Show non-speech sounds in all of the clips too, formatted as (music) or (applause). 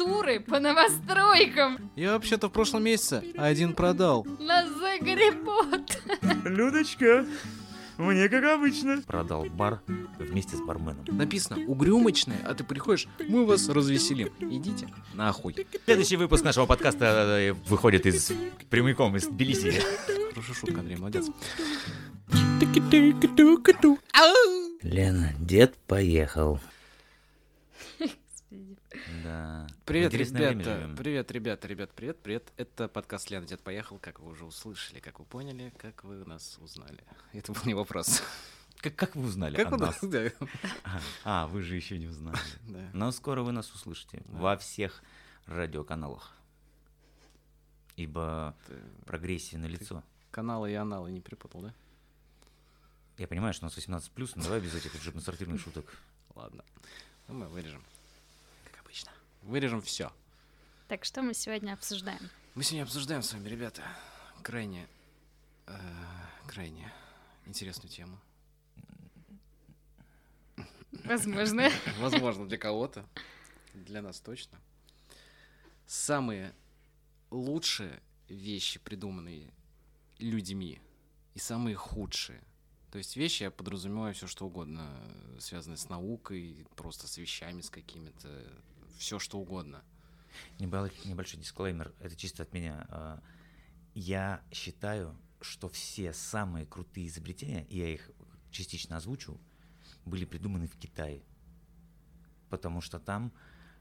туры по новостройкам Я вообще-то в прошлом месяце один продал. на Поттер. Людочка, мне как обычно. Продал бар вместе с барменом. Написано угрюмочное, а ты приходишь, мы вас развеселим. Идите нахуй. Следующий выпуск нашего подкаста э, выходит из прямиком из Тбилиси. Хорошая шутка, Андрей, молодец. Лена, дед поехал. Да. Привет, ребята. Привет, ребята, ребят, привет, привет. Это подкаст Лена Дед Поехал, как вы уже услышали, как вы поняли, как вы нас узнали. Это был не вопрос. Как, как вы узнали Как о нас? Да, А, А, вы же еще не узнали. (laughs) да. Но скоро вы нас услышите во всех радиоканалах. Ибо Ты прогрессия на лицо. Каналы и аналы не перепутал, да? Я понимаю, что у нас 18+, но давай без этих жопно-сортирных шуток. Ладно. Ну, мы вырежем. Вырежем все. Так, что мы сегодня обсуждаем? Мы сегодня обсуждаем с вами, ребята, крайне, э, крайне интересную тему. Возможно. (laughs) Возможно, для кого-то, для нас точно. Самые лучшие вещи, придуманные людьми, и самые худшие. То есть вещи я подразумеваю все что угодно, связанное с наукой, просто с вещами, с какими-то, все что угодно. Небо- Небольшой дисклеймер, это чисто от меня. А, Я считаю, что все самые крутые изобретения, и я их частично озвучу, были придуманы в Китае. Потому что там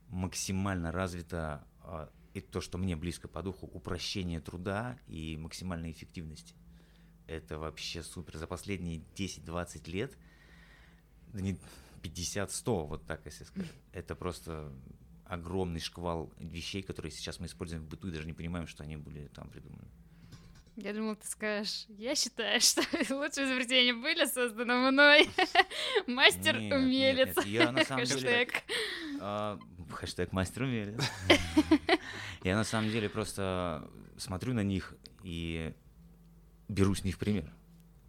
максимально развито а, и то, что мне близко по духу, упрощение труда и максимальной эффективности. Это вообще супер. За последние 10-20 лет, да не 50-100, вот так если сказать, это просто огромный шквал вещей, которые сейчас мы используем в быту и даже не понимаем, что они были там придуманы. Я думала, ты скажешь, я считаю, (laughs) что лучшие изобретения были созданы мной. (laughs) Мастер-умелец. я на самом деле- Хэштег. А, Хэштег мастер умелец. (laughs) Я на самом деле просто смотрю на них и беру с них пример.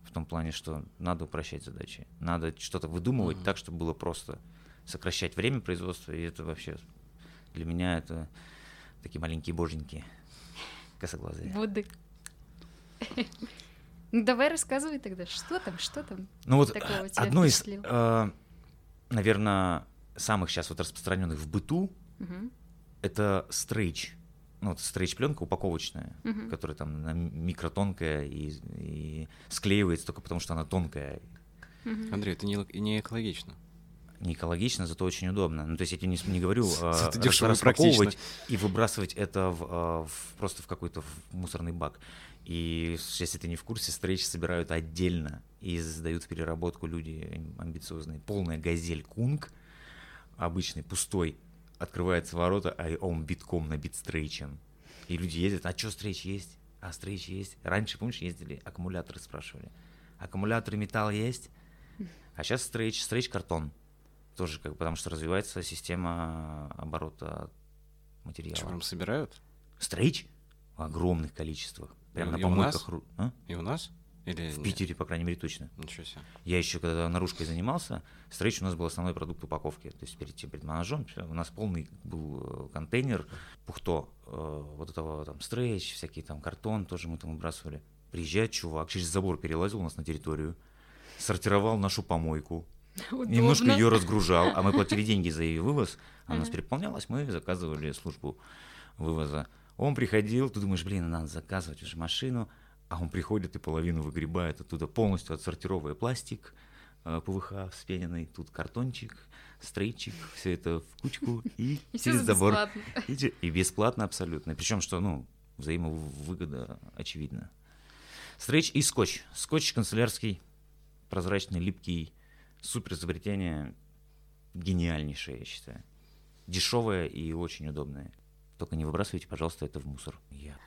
В том плане, что надо упрощать задачи. Надо что-то выдумывать так, чтобы было просто сокращать время производства. И это вообще для меня это такие маленькие боженьки. Косоглазые. Буды. (laughs) Ну давай рассказывай тогда, что там, что там? Ну вот такого э, тебя одно из, впечатлило? наверное, самых сейчас вот распространенных в быту Мгм, это стрейч. Ну, вот стрейч-пленка упаковочная, мгм. которая там на микротонкая и, и склеивается только потому, что она тонкая. Мгм. Андрей, это не, не экологично. Не экологично, зато очень удобно. Ну, то есть я тебе не, не говорю и распаковывать и выбрасывать это в, а, в- просто в какой-то мусорный бак. И если ты не в курсе, стрейч собирают отдельно и сдают в переработку люди амбициозные. Полная газель кунг, обычный, пустой, открывается ворота, а он битком набит стрейчем. И люди ездят, а что стрейч есть? А стрейч есть. Раньше, помнишь, ездили, аккумуляторы спрашивали. Аккумуляторы металл есть? А сейчас стрейч, стрейч картон. Тоже как, потому что развивается система оборота материала. Что, прям собирают? Стрейч в огромных количествах. Прям И- на и у помойках. ру- А? И у нас? Или В нет? Питере, по крайней мере, точно. Ничего себе. Я еще когда наружкой занимался, стрейч у нас был основной продукт упаковки. То есть перед тем, перед монтажом всё, у нас полный был э, контейнер пухто, э, вот этого там стрейч, всякие там картон тоже мы там выбрасывали. Приезжает чувак, через забор перелазил у нас на территорию, сортировал нашу помойку, (laughs) немножко Удобно. ее разгружал, а мы платили деньги за ее вывоз, она у нас переполнялась, мы заказывали службу вывоза. Он приходил, ты думаешь, блин, надо заказывать уже машину, а он приходит и половину выгребает оттуда, полностью отсортировывая пластик, э, ПВХ вспененный, тут картончик, стрейчик, все это в кучку (laughs) и, И через за забор. бесплатно. (laughs) И, те- и бесплатно абсолютно. Причем, что, ну, взаимовыгода очевидна. Стрейч и скотч. Скотч канцелярский, прозрачный, липкий, супер изобретение, гениальнейшее, я считаю. Дешевое и очень удобное. Только не выбрасывайте, пожалуйста, это в мусор. Я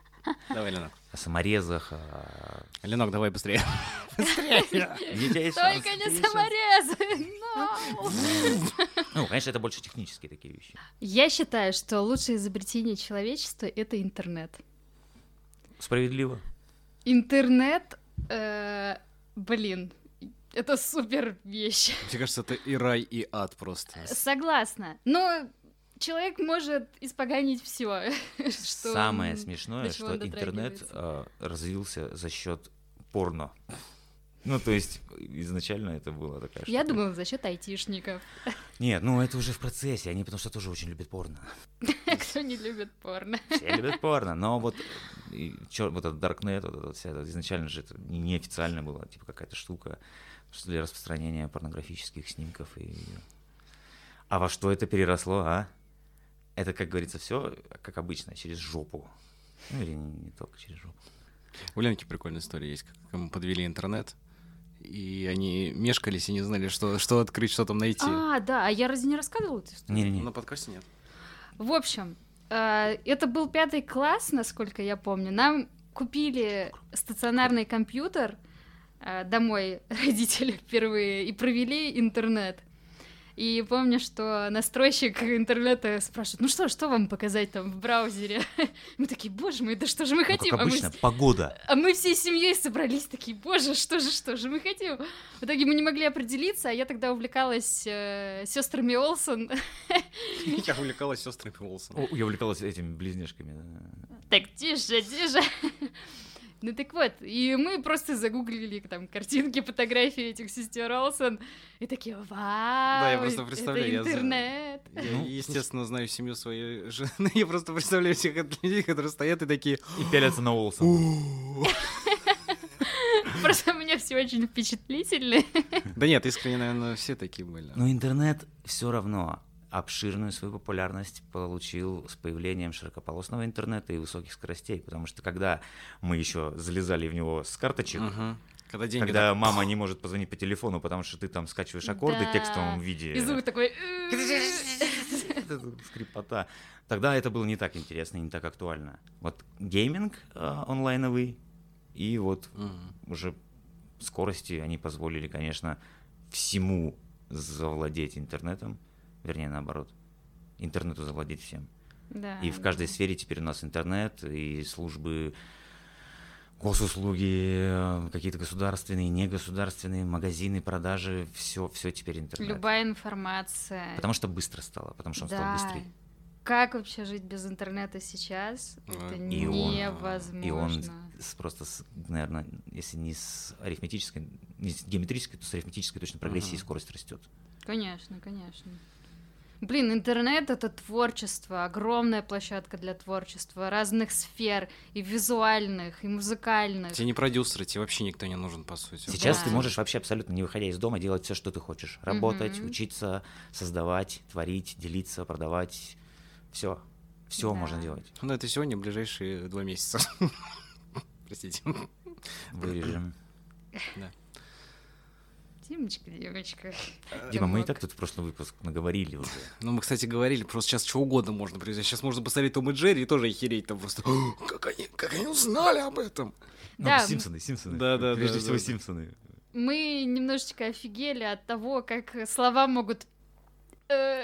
Давай, Ленок. о саморезах, о... Ленок, давай быстрее. (laughs) Шанс, Только не саморезы! no! Ну, конечно, это больше технические такие вещи. Я считаю, что лучшее изобретение человечества — это интернет. Справедливо. Интернет, э, блин, это супер вещь. (laughs) Мне кажется, это и рай, и ад просто. Согласна. Но человек может испоганить все. (laughs) Самое смешное, что интернет э, развился за счет порно. Ну, то есть, изначально это было такая Я думала, за счет айтишников. (laughs) Нет, ну это уже в процессе, они потому что тоже очень любят порно. Кто не любит порно? Все любят порно, но вот, и, чё, вот этот Darknet, вот это вся, изначально же это неофициально было, типа какая-то штука для распространения порнографических снимков. И... А во что это переросло, а? Это, как говорится, все, как обычно, через жопу. Ну или не, не только через жопу. У Ленки прикольная история есть, как мы подвели интернет, и они мешкались и не знали, что, что открыть, что там найти. А, да, а я разве не рассказывала эту историю? Не-не-не. На подкасте нет. В общем, э, это был пятый класс, насколько я помню. Нам купили стационарный компьютер домой (laughs) родители впервые и провели интернет. И помню, что настройщик интернета спрашивает, ну что, что вам показать там в браузере? (laughs) Мы такие, боже мой, да что же мы хотим? Ну, как обычно, а мы, погода. А мы всей семьей собрались такие, боже, что же, что же мы хотим? В итоге мы не могли определиться, а я тогда увлекалась э, сестрами Олсон. (laughs) Я увлекалась сестрами Олсон. Я увлекалась этими близняшками. Так, тише, тише. Ну так вот, и мы просто загуглили там картинки, фотографии этих сестер Олсон, и такие, вау, да, я просто представляю, это интернет. Я, я ну, естественно, знаю семью своей жены, (laughs) я просто представляю всех людей, которые стоят и такие... И пялятся на Олсон. Просто у меня все очень впечатлительные. Да нет, искренне, наверное, все такие были. Но интернет все равно обширную свою популярность получил с появлением широкополосного интернета и высоких скоростей, потому что когда мы еще залезали в него с карточек, угу. Когда, деньги когда так... мама не может позвонить по телефону, потому что ты там скачиваешь аккорды да. в текстовом виде. И звук такой... (laughs) Скрипота. Тогда это было не так интересно и не так актуально. Вот гейминг э, онлайновый и вот угу. уже скорости они позволили, конечно, всему завладеть интернетом вернее, наоборот, интернету завладеть всем. Да, и в каждой да. сфере теперь у нас интернет и службы госуслуги, какие-то государственные, негосударственные, магазины, продажи, все, все теперь интернет. Любая информация. Потому что быстро стало, потому что он да. стал быстрее. Как вообще жить без интернета сейчас? Это и невозможно. Он, и он просто, с, наверное, если не с арифметической, не с геометрической, то с арифметической точно прогрессией uh-huh. скорость растет. Конечно, конечно. Блин, интернет это творчество, огромная площадка для творчества разных сфер, и визуальных, и музыкальных. Тебе не продюсеры, тебе вообще никто не нужен, по сути. Сейчас да. ты можешь вообще абсолютно не выходя из дома делать все, что ты хочешь. Работать, угу. учиться, создавать, творить, делиться, продавать. Все. Все да. можно делать. Ну, это сегодня ближайшие два месяца. (laughs) Простите. Вырежем. Да. Димочка, девочка. Дима, мы и так тут в прошлый выпуск наговорили уже. Ну, мы, кстати, говорили, просто сейчас что угодно можно привезти. Сейчас можно посмотреть Том и Джерри и тоже охереть там просто. Как они, как они узнали об этом? Ну, да. Симпсоны, Симпсоны. Да, да, Прежде да, всего, да. Симпсоны. Мы немножечко офигели от того, как слова могут э,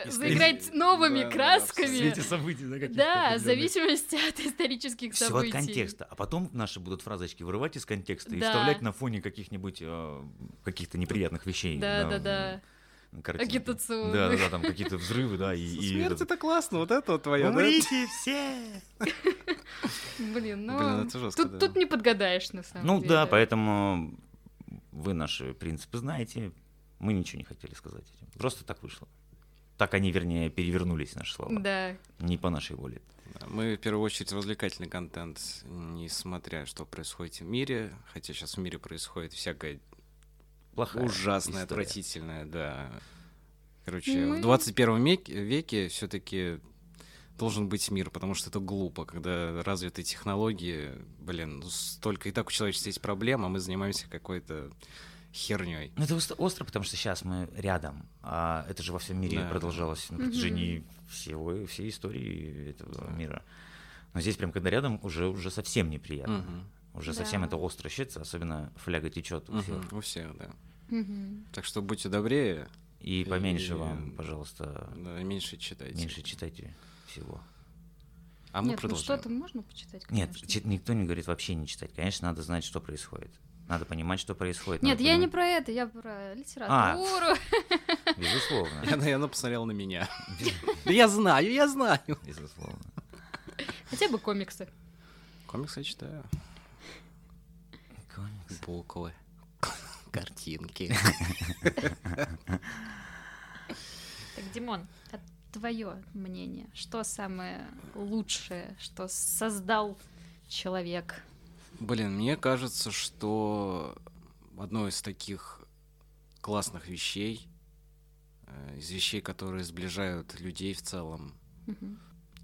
заиграть новыми да, красками. В свете событий, да, Да, в зависимости от исторических Все событий. от контекста. А потом наши будут фразочки вырывать из контекста и Да. вставлять на фоне каких-нибудь э, каких-то неприятных вещей. Да, да, да. картинке. Агитационных. Да, да, да, там какие-то взрывы, да, и... и Смерть этот- это классно, вот это вот твое, да? Умрите все! Блин, ну Блин, это жестко, тут, да. тут не подгадаешь, на самом Ну деле. да, поэтому вы наши принципы знаете. Мы ничего не хотели сказать этим. Просто так вышло. Так они, вернее, перевернулись, наши слова. Да. Не по нашей воле. Мы в первую очередь развлекательный контент, несмотря что происходит в мире, хотя сейчас в мире происходит всякое Плохая ужасное, история. отвратительное, да. Короче, Мы- в 21 веке, веке все-таки должен быть мир, потому что это глупо, когда развиты технологии, блин, ну столько и так у человечества есть проблем, а мы занимаемся какой-то херней. Ну, это ост- остро, потому что сейчас мы рядом. А это же во всем мире Да. продолжалось на Мгм. протяжении всего, всей истории этого Да. мира. Но здесь прям, когда рядом, уже, уже совсем неприятно. Мгм. Уже совсем Да. это остро ощущается, особенно фляга течет у всех. Мгм. У всех, да. Мгм. Так что будьте добрее, И И- поменьше вам, пожалуйста, да, меньше читайте. меньше читайте всего. А мы Нет, ну продолжаем. что-то можно почитать, Нет, конечно. чит- никто не говорит вообще не читать. Конечно, надо знать, что происходит. Надо понимать, что происходит. Нет, надо я не про это, я про литературу. (laughs) Безусловно. И она, и она посмотрела на меня. Да я знаю, я знаю. Безусловно. Хотя бы комиксы. Комиксы я читаю. Комикс. Буквы. Картинки. Так, Димон, твое мнение, что самое лучшее, что создал человек? Блин, мне кажется, что одно из таких классных вещей, э, из вещей, которые сближают людей в целом, Мгм.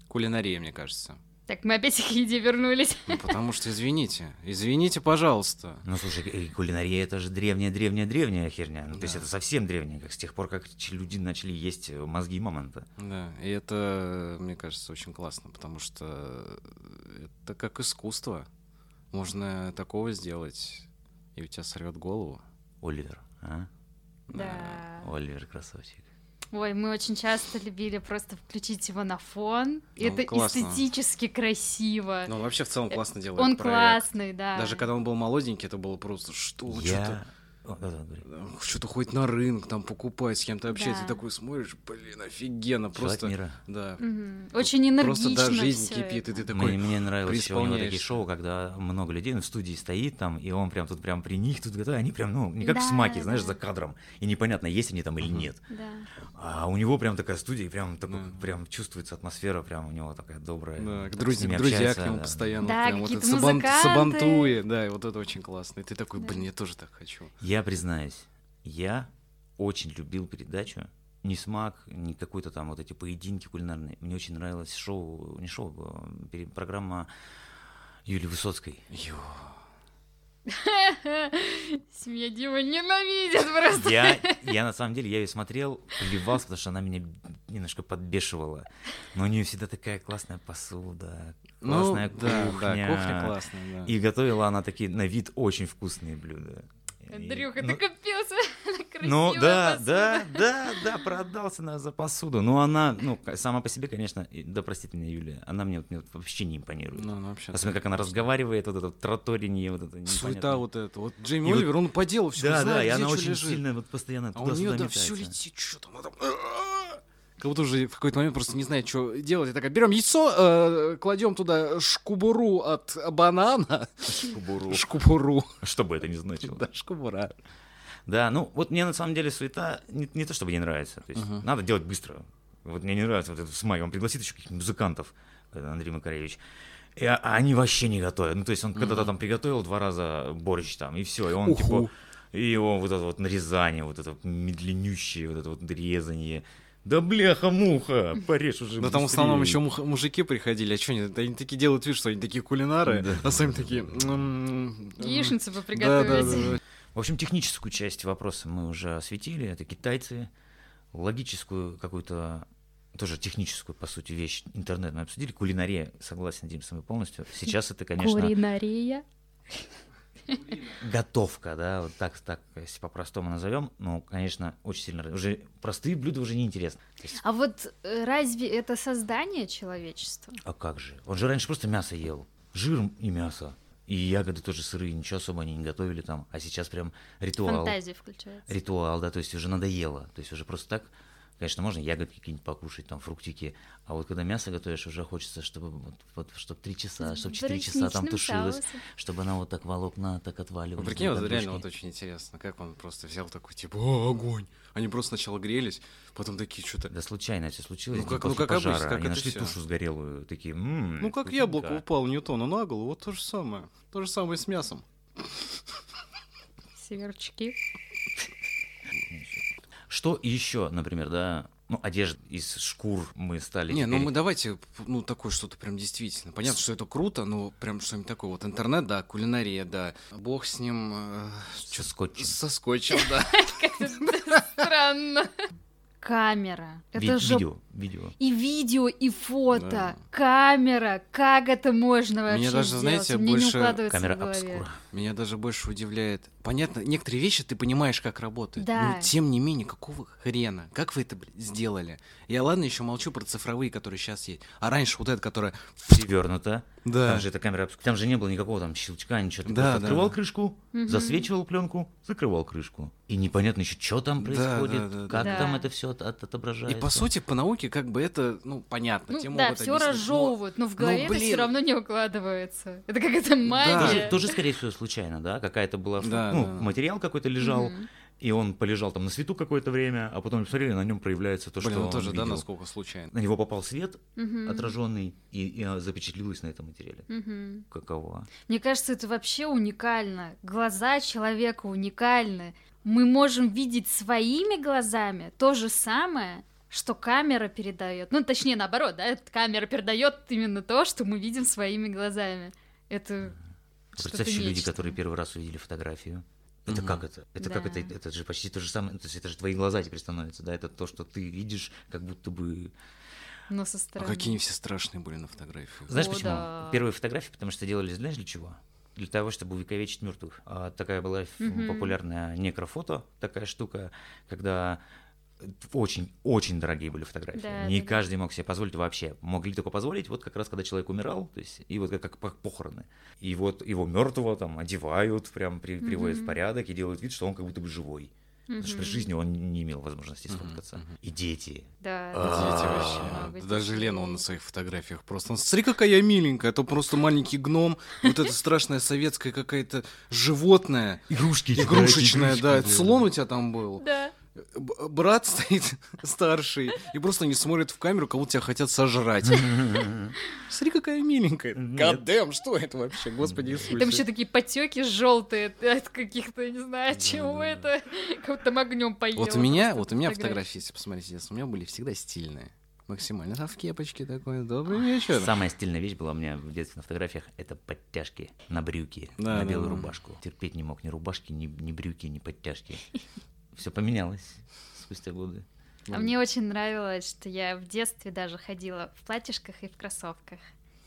кулинария, мне кажется. Так, мы опять к еде вернулись. Ну, потому что, извините, извините, пожалуйста. Ну, слушай, э, кулинария это же древняя-древняя-древняя херня. Ну, то есть Да. это совсем древняя, как с тех пор, как люди начали есть э, мозги мамонта. Да, и это, мне кажется, очень классно, потому что это как искусство. Можно такого сделать, и у тебя сорвет голову. Оливер, а? Да. Оливер красавчик. Ой, мы очень часто любили просто включить его на фон. И Ну, это классно. эстетически красиво. Он вообще в целом классно делает Он проект. классный, да. Даже когда он был молоденький, это было просто что, что-то Да-да, говори. что-то ходит на рынок, там покупать, с кем-то общается, Да. такой смотришь, блин, офигенно, Человек просто, мира. да, Мгм. Очень энергично просто да, жизнь кипит, и ты такой, Мне, мне нравилось еще у него такие шоу, когда много людей ну, в студии стоит там, и он прям тут прям при них тут готовят, они прям, ну, не как в Да, смаке, знаешь, да. за кадром, и непонятно, есть они там или нет. Да. А у него прям такая студия, и прям, такой, Да. прям чувствуется атмосфера, прям у него такая добрая. да, к друзья, друзья к нему да. постоянно, Да, прям вот это сабан- сабантуи, да, и вот это очень классно, и ты такой, Да. блин, я тоже так хочу. Я признаюсь, я очень любил передачу. Не смак, не какой-то там вот эти поединки кулинарные. Мне очень нравилось шоу, не шоу, а пере- программа Юлии Высоцкой. Ё. (laughs) Семья Дима ненавидит просто. Я, я на самом деле, я ее смотрел, плевался, потому что она меня немножко подбешивала. Но у нее всегда такая классная посуда, Ну, классная да, кухня. да, кухня классная, да. И готовила она такие на вид очень вкусные блюда. И- Андрюха, ну, ты капец, (laughs) Ну да, посуда. да, да, да, продался на за посуду. Но она, ну, сама по себе, конечно, и- да простит меня Юлия, она мне, вот- мне вот вообще не импонирует. Ну, ну, вообще. Особенно, как она разговаривает, вот это вот траторение, вот это Суета вот это. Вот Джейми И вот- Оливер, он по делу все Да, знает, да, и где она очень лежит. сильно вот постоянно А у нее, да, все летит, что там, она там... Будто уже в какой-то момент просто не знает, что делать. И такая, берем яйцо, э, кладем туда шкубуру от банана. Шкубуру. Шкубуру. Что бы это ни значило. Да, шкубура. Да, ну вот мне на самом деле суета не, не то, чтобы не нравится. То есть Мгм. надо делать быстро. Вот мне не нравится вот этот смай. Он пригласит еще каких-нибудь музыкантов, э, Андрей Макаревич. И, а а они вообще не готовят. Ну, то есть он когда-то там приготовил два раза борщ там, и все. И он Уху. типа... И его вот это вот нарезание, вот это медленнющее, вот это вот резание. Да бляха-муха, порежь уже Да там в основном еще мужики приходили, а что они, они такие делают вид, что они такие кулинары, а сами такие... м, м, Яичницу бы да, да, приготовить. да, да. В общем, техническую часть вопроса мы уже осветили. Это китайцы. Логическую какую-то, тоже техническую, по сути, вещь, интернет мы обсудили. Кулинария, согласен, Дим, с вами полностью. Сейчас это, конечно, Кулинария. Готовка, да, вот так, так, если по-простому назовем. Ну, конечно, очень сильно... Уже простые блюда уже неинтересны. Есть, А вот э, разве это создание человечества? а как же? Он же раньше просто мясо ел. Жир и мясо. И ягоды тоже сырые, ничего особо они не готовили там. А сейчас прям ритуал. Фантазия включается. ритуал, да, то есть уже надоело. То есть уже просто так, конечно, можно ягодки какие-нибудь покушать, там, фруктики, а вот когда мясо готовишь, уже хочется, чтобы вот, вот чтобы три часа, чтобы четыре часа там тушилось, соусом. чтобы она вот так волокна так Ну, отваливалась. прикинь, вот реально вот очень интересно, как он просто взял такой, типа, о, огонь. Они просто сначала грелись, потом такие что-то... Да случайно все случилось. Ну, как- ну, как пожара. обычно, как Они это нашли всё. тушу сгорелую, такие, «М, Ну, как вкусненько». яблоко упал Ньютону на голову, вот то же самое. То же самое с мясом. Сверчки. Что еще, например, да, ну, одежда из шкур мы стали Не, ну теперь- мы давайте, ну, такое что-то прям действительно. Понятно, что это круто, но прям что-нибудь такое. Вот интернет, да, кулинария, да. Бог с ним... э, со скотчем. со скотчем, да. (laughs) Странно. Камера. Ви- Это же Видео, видео. и видео, и фото. Да. Камера. Как это можно вообще Мне даже, сделать? знаете, Мне не больше Камера обскура. Меня даже больше удивляет, понятно, некоторые вещи ты понимаешь, как работают. Да. Но тем не менее, какого хрена? Как вы это сделали? Я ладно, еще молчу про цифровые, которые сейчас есть. А раньше вот это, которая. Перевернуто. Да. Там же эта камера, там же не было никакого там щелчка, ничего. Ты Да, просто да, открывал да. крышку, Мгм. засвечивал пленку, закрывал крышку. И непонятно еще, что там Да, происходит, да, да, как да. там Да. это все отображается. И по сути, по науке, как бы это, ну, понятно. Ну, тебе да, могут все объяснить, но- разжевывают, но в ну, голове это блин. все равно не укладывается. Это какая-то магия. Тоже, тоже, скорее всего, случайно, да? Какая-то была, Да, ну, да. материал какой-то лежал, Мгм. и он полежал там на свету какое-то время, а потом посмотрели, на нем проявляется то, Блин, что он тоже, да, видел. насколько случайно. На него попал свет Мгм. отраженный, и, и, запечатлилось на этом материале. Мгм. Каково? Мне кажется, это вообще уникально. Глаза человека уникальны. Мы можем видеть своими глазами то же самое, что камера передает. Ну, точнее, наоборот, да, камера передает именно то, что мы видим своими глазами. Это что-то Представь себе люди, которые первый раз увидели фотографию. Это Мгм. как это? Это как это? Да. Это же почти то же самое. То есть это же твои глаза теперь становятся, да? Это то, что ты видишь, как будто бы. Но со А стороны. какие они все страшные были на фотографиях. Знаешь О, почему? да. Первые фотографии, потому что делали, знаешь, для чего? Для того, чтобы увековечить мертвых. А такая была Мгм. популярная некрофото, такая штука, когда очень-очень дорогие были фотографии. Да, Не да, да. каждый мог себе позволить вообще. Могли только позволить, вот как раз когда человек умирал, то есть, и вот как, как пох- похороны. И вот его мертвого там одевают, прям при- приводят в порядок и делают вид, что он как будто бы живой. Потому что при жизни он не имел возможности сфоткаться. И дети. Да, А, Дети А, вообще. Даже. Лена он на своих фотографиях просто. Он, смотри, какая я миленькая. Это просто (laughs) маленький гном. Вот это страшная советская какая-то животное. Игрушки. Игрушечная, да. Это слон у тебя там был. Да. Брат стоит (laughs) старший. И просто они смотрят в камеру, кого тебя хотят сожрать. (laughs) Смотри, какая миленькая. Нет. Гадэм, что это вообще? Господи Иисусе. Там еще такие потеки желтые от каких-то, не знаю, чего это, (laughs) как будто огнем поело. Вот у меня, вот у меня фотографии. если посмотреть, у меня были всегда стильные. Максимально. Там в кепочке такой. Добрый вечер. Самая стильная вещь была у меня в детстве на фотографиях это подтяжки на брюки, Да, на белую да. рубашку. Терпеть не мог ни рубашки, ни, ни брюки, ни подтяжки. Все поменялось спустя годы. А мне очень нравилось, что я в детстве даже ходила в платьишках и в кроссовках.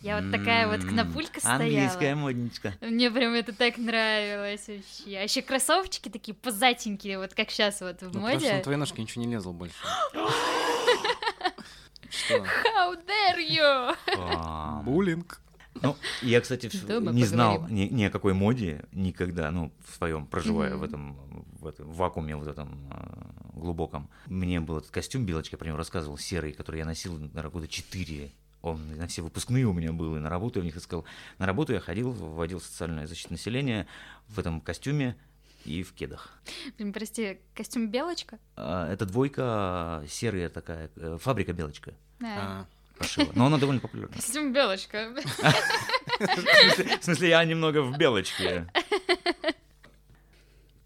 Я вот такая вот кнопулька стояла. Английская модничка. Мне прям это так нравилось вообще. А еще кроссовочки такие позатенькие, вот как сейчас вот в Ну, потому что моде. на твои ножки ничего не лезло больше. (laughs) How dare you! Буллинг. Ну, я, кстати, не знал ни, ни о какой моде никогда, ну, в своем, проживая в этом, в этом вакууме вот этом э, глубоком. Мне был этот костюм белочка, я про него рассказывал, серый, который я носил, наверное, года четыре. Он на все выпускные у меня был, и на работу я в них искал. На работу я ходил, вводил социальную защиту населения в этом костюме и в кедах. Блин, прости, костюм белочка? А, Это двойка серая такая, э, фабрика белочка Да. А, пошива. Но она довольно популярна. (laughs) Костюм белочка. В смысле- В смысле, я немного в белочке.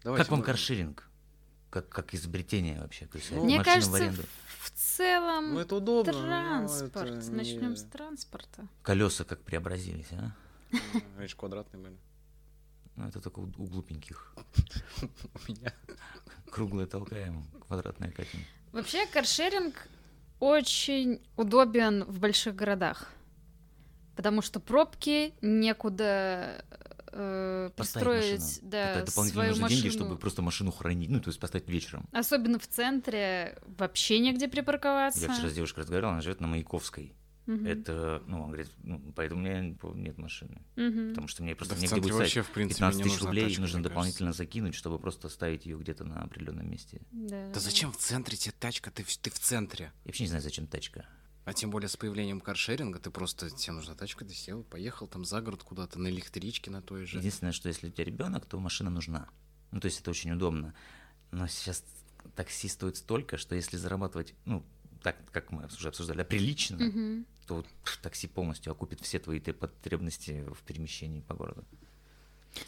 Как вам каршеринг? Как, как изобретение вообще? То есть Ну, Мне кажется, аренду. в целом Ну, это удобно. но транспорт. это Начнем не- с транспорта. Колеса как преобразились, а? Они же квадратные были. Ну, это только у, у глупеньких. (laughs) У меня. Круглое толкаем, квадратное катим. Вообще, каршеринг очень удобен в больших городах. Потому что пробки некуда э, пристроить машину. да, Это дополнительно свою машину. деньги, чтобы просто машину хранить, ну, то есть поставить вечером. Особенно в центре вообще негде припарковаться. Я вчера с девушкой разговаривал, она живет на Маяковской. Мгм. Это, ну, он говорит, ну, поэтому у меня нет машины. Мгм. Потому что мне просто Да негде будет вообще, в принципе, 15 не тысяч рублей, тачка, нужно дополнительно закинуть, чтобы просто ставить ее где-то на определенном месте. Да. Да зачем в центре тебе тачка? Ты, в- ты в центре. Я вообще не знаю, зачем тачка. А тем более с появлением каршеринга ты просто, тебе нужна тачка, ты сел, поехал там за город куда-то на электричке на той же. Единственное, что если у тебя ребенок, то машина нужна. Ну, то есть это очень удобно. Но сейчас такси стоит столько, что если зарабатывать, ну, так, как мы уже обсуждали, а прилично, Мгм. То такси полностью окупит все твои потребности в перемещении по городу.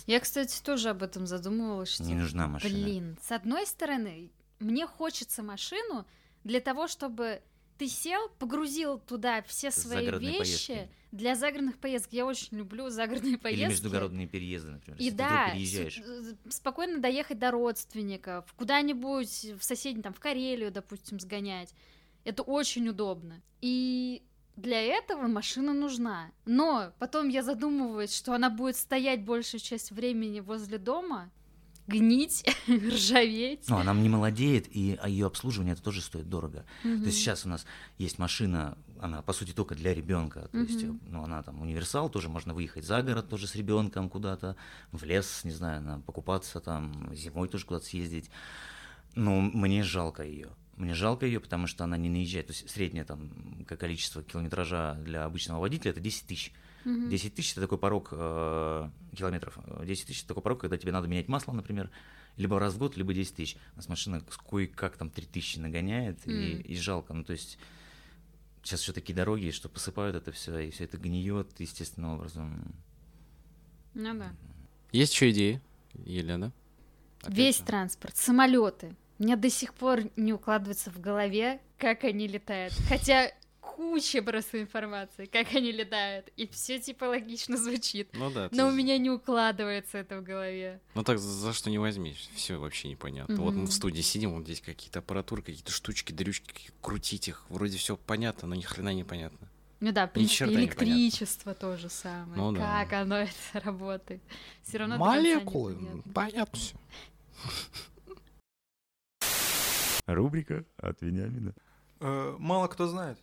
Я, кстати, тоже об этом задумывалась, что Не нужна машина. Блин, с одной стороны, мне хочется машину для того, чтобы ты сел, погрузил туда все свои Загородные вещи поездки. для загородных поездок. Я очень люблю загородные (laughs) поездки. Или междугородные переезды, например. И да, с- спокойно доехать до родственников, куда-нибудь в соседний, там, в Карелию, допустим, сгонять. Это очень удобно. И для этого машина нужна. Но потом я задумываюсь, что она будет стоять большую часть времени возле дома. гнить, (laughs) ржаветь. Ну, она не молодеет, и ее обслуживание это тоже стоит дорого. Мгм. То есть сейчас у нас есть машина, она по сути только для ребенка. То есть, Мгм. ну, она там универсал, тоже можно выехать за город тоже с ребенком куда-то, в лес, не знаю, на, покупаться там, зимой тоже куда-то съездить. Но мне жалко ее. Мне жалко ее, потому что она не наезжает. То есть среднее там ко- количество километража для обычного водителя это 10 тысяч. Мгм. 10 тысяч это такой порог э, километров. Э, 10 тысяч это такой порог, когда тебе надо менять масло, например, либо раз в год, либо 10 тысяч. У нас машина кое-как там 3 тысячи нагоняет, и, М. и жалко. Ну, то есть сейчас еще такие дороги, что посыпают это все, и все это гниет естественным образом. Ну да. Есть еще идеи, Елена? Опять Весь же. транспорт, самолеты. Мне до сих пор не укладывается в голове, как они летают. Хотя куча просто информации, как они летают. И все типа логично звучит. Ну да. Но ты- у меня не укладывается это в голове. Ну так за- что не возьмись, все вообще непонятно. Вот мы в студии сидим, вот здесь какие-то аппаратуры, какие-то штучки, дрючки, крутить их. Вроде все понятно, но ни хрена не понятно. Ну да, в принципе, электричество то же самое. Ну да. как оно это (laughs) работает. Все равно Молекулы, понятно все. Рубрика от Вениамина. Э, мало кто знает.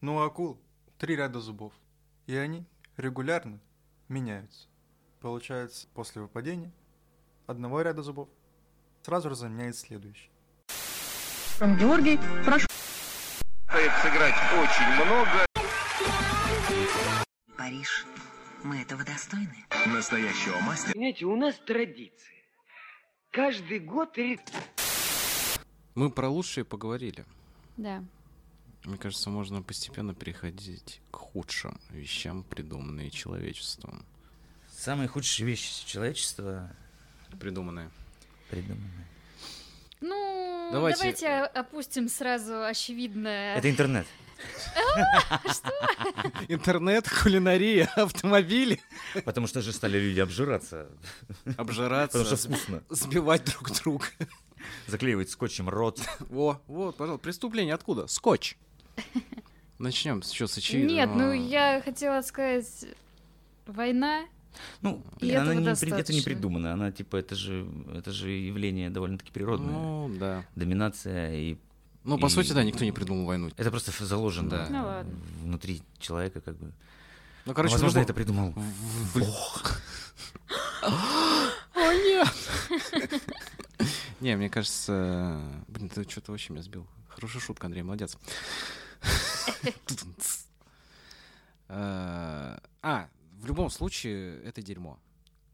Но у акул три ряда зубов. И они регулярно меняются. Получается, после выпадения одного ряда зубов сразу же заменяет следующий. Георгий, прошу. сыграть очень много. Париж, мы этого достойны. Настоящего мастера Понимаете, у нас традиция. Каждый год Мы про лучшее поговорили. Да. Мне кажется, можно постепенно переходить к худшим вещам, придуманные человечеством. Самые худшие вещи человечества Придуманные. придуманы. Ну, Давайте- давайте, опустим сразу очевидное. Это интернет. Интернет, кулинария, автомобили. Потому что же стали люди обжираться. Обжираться, Потому что вкусно. сбивать друг друга. Заклеивать скотчем рот. (laughs) Во, вот, пожалуйста, преступление откуда? Скотч. (laughs) Начнем с чего с. Нет, ну я хотела сказать, война. Ну, И она не, при- это не придумано. Она типа это же это же явление довольно-таки природное. Ну, да. Доминация и Ну, по И- сути, да, никто не придумал войну. это просто заложено Да. Ну ладно. внутри человека как бы. Ну, короче, Возможно, ну, это придумал. в- (gasps) О, нет! (laughs) Не, мне кажется... Блин, ты что-то вообще меня сбил. Хорошая шутка, Андрей, молодец. Э, А, в любом случае, это дерьмо.